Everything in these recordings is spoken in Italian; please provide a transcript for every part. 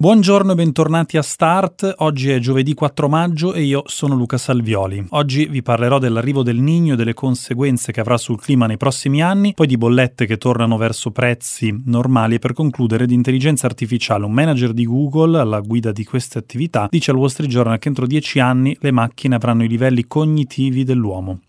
Buongiorno e bentornati a Start. Oggi è giovedì 4 maggio e io sono Luca Salvioli. Oggi vi parlerò dell'arrivo del Nigno e delle conseguenze che avrà sul clima nei prossimi anni, poi di bollette che tornano verso prezzi normali e per concludere di intelligenza artificiale. Un manager di Google alla guida di queste attività dice al Wall Street Journal che entro 10 anni le macchine avranno i livelli cognitivi dell'uomo.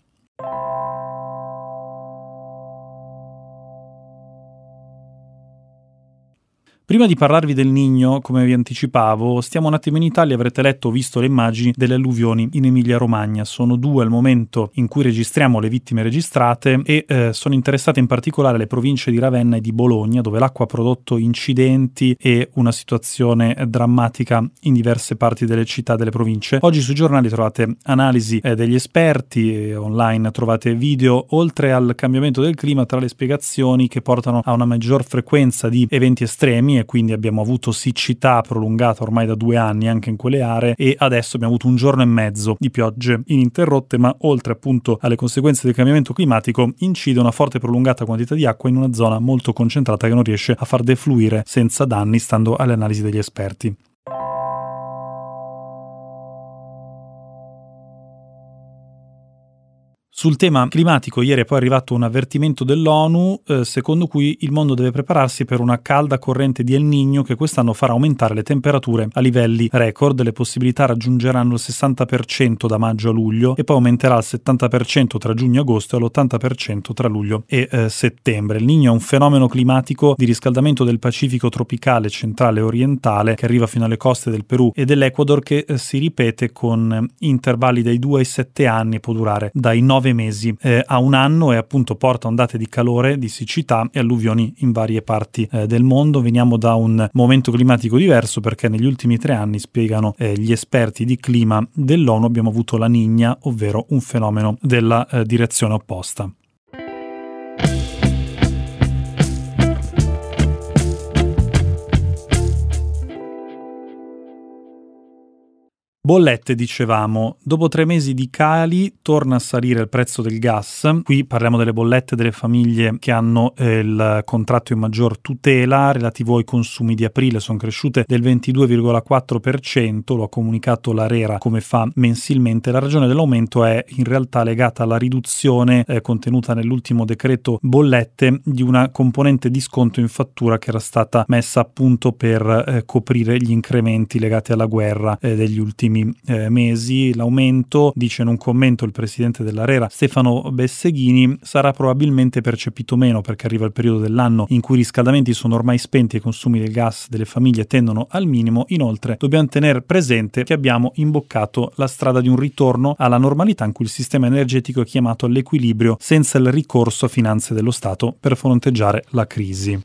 Prima di parlarvi del Nigno, come vi anticipavo, stiamo un attimo in Italia, avrete letto o visto le immagini delle alluvioni in Emilia-Romagna. Sono due al momento in cui registriamo le vittime registrate e eh, sono interessate in particolare le province di Ravenna e di Bologna, dove l'acqua ha prodotto incidenti e una situazione drammatica in diverse parti delle città delle province. Oggi sui giornali trovate analisi eh, degli esperti, online trovate video, oltre al cambiamento del clima, tra le spiegazioni che portano a una maggior frequenza di eventi estremi e quindi abbiamo avuto siccità prolungata ormai da due anni anche in quelle aree e adesso abbiamo avuto un giorno e mezzo di piogge ininterrotte, ma oltre appunto alle conseguenze del cambiamento climatico incide una forte e prolungata quantità di acqua in una zona molto concentrata che non riesce a far defluire senza danni stando alle analisi degli esperti. Sul tema climatico ieri è poi arrivato un avvertimento dell'ONU eh, secondo cui il mondo deve prepararsi per una calda corrente di El Niño che quest'anno farà aumentare le temperature a livelli record, le possibilità raggiungeranno il 60% da maggio a luglio e poi aumenterà al 70% tra giugno e agosto e all'80% tra luglio e eh, settembre. Il Niño è un fenomeno climatico di riscaldamento del Pacifico tropicale centrale e orientale che arriva fino alle coste del Perù e dell'Ecuador che eh, si ripete con intervalli dai 2 ai 7 anni e può durare dai 9 nove mesi eh, a un anno e appunto porta ondate di calore, di siccità e alluvioni in varie parti eh, del mondo. Veniamo da un momento climatico diverso perché negli ultimi tre anni, spiegano eh, gli esperti di clima dell'ONU, abbiamo avuto la Nigna, ovvero un fenomeno della eh, direzione opposta. Bollette, dicevamo, dopo tre mesi di cali torna a salire il prezzo del gas. Qui parliamo delle bollette delle famiglie che hanno eh, il contratto in maggior tutela relativo ai consumi di aprile, sono cresciute del 22,4%, lo ha comunicato l'Arera come fa mensilmente. La ragione dell'aumento è in realtà legata alla riduzione eh, contenuta nell'ultimo decreto bollette di una componente di sconto in fattura che era stata messa a punto per eh, coprire gli incrementi legati alla guerra eh, degli ultimi eh, mesi. L'aumento, dice in un commento il presidente dell'Arera Stefano Besseghini, sarà probabilmente percepito meno perché arriva il periodo dell'anno in cui i riscaldamenti sono ormai spenti e i consumi del gas delle famiglie tendono al minimo. Inoltre dobbiamo tenere presente che abbiamo imboccato la strada di un ritorno alla normalità in cui il sistema energetico è chiamato all'equilibrio senza il ricorso a finanze dello Stato per fronteggiare la crisi.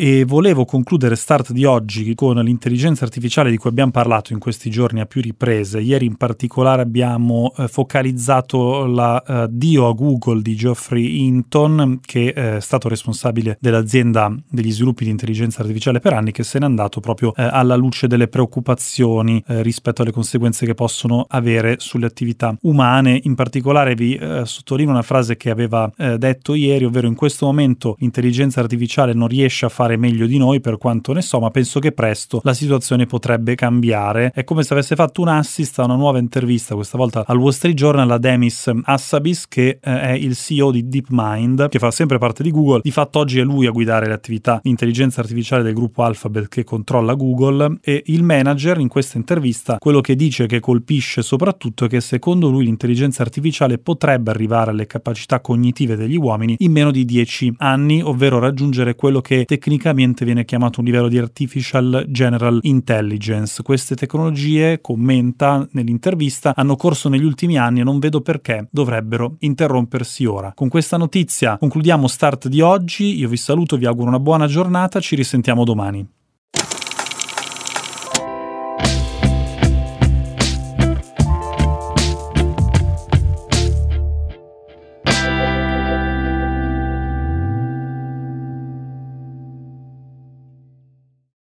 E volevo concludere Start di oggi con l'intelligenza artificiale di cui abbiamo parlato in questi giorni a più riprese. Ieri in particolare abbiamo eh, focalizzato l'addio eh, a Google di Geoffrey Hinton, che eh, è stato responsabile dell'azienda degli sviluppi di intelligenza artificiale per anni, che se n'è andato proprio eh, alla luce delle preoccupazioni eh, rispetto alle conseguenze che possono avere sulle attività umane. In particolare vi eh, sottolineo una frase che aveva detto ieri, ovvero in questo momento l'intelligenza artificiale non riesce a fare fare meglio di noi per quanto ne so, ma penso che presto la situazione potrebbe cambiare. È come se avesse fatto un assist a una nuova intervista, questa volta al Wall Street Journal, a Demis Assabis, che eh, è il CEO di DeepMind, che fa sempre parte di Google. Di fatto oggi è lui a guidare le attività di intelligenza artificiale del gruppo Alphabet che controlla Google e il manager in questa intervista quello che dice che colpisce soprattutto è che secondo lui l'intelligenza artificiale potrebbe arrivare alle capacità cognitive degli uomini in meno di 10 anni, ovvero raggiungere quello che tecnicamente tecnicamente viene chiamato un livello di artificial general intelligence. Queste tecnologie, commenta nell'intervista, hanno corso negli ultimi anni e non vedo perché dovrebbero interrompersi ora. Con questa notizia concludiamo Start di oggi, io vi saluto, vi auguro una buona giornata, ci risentiamo domani.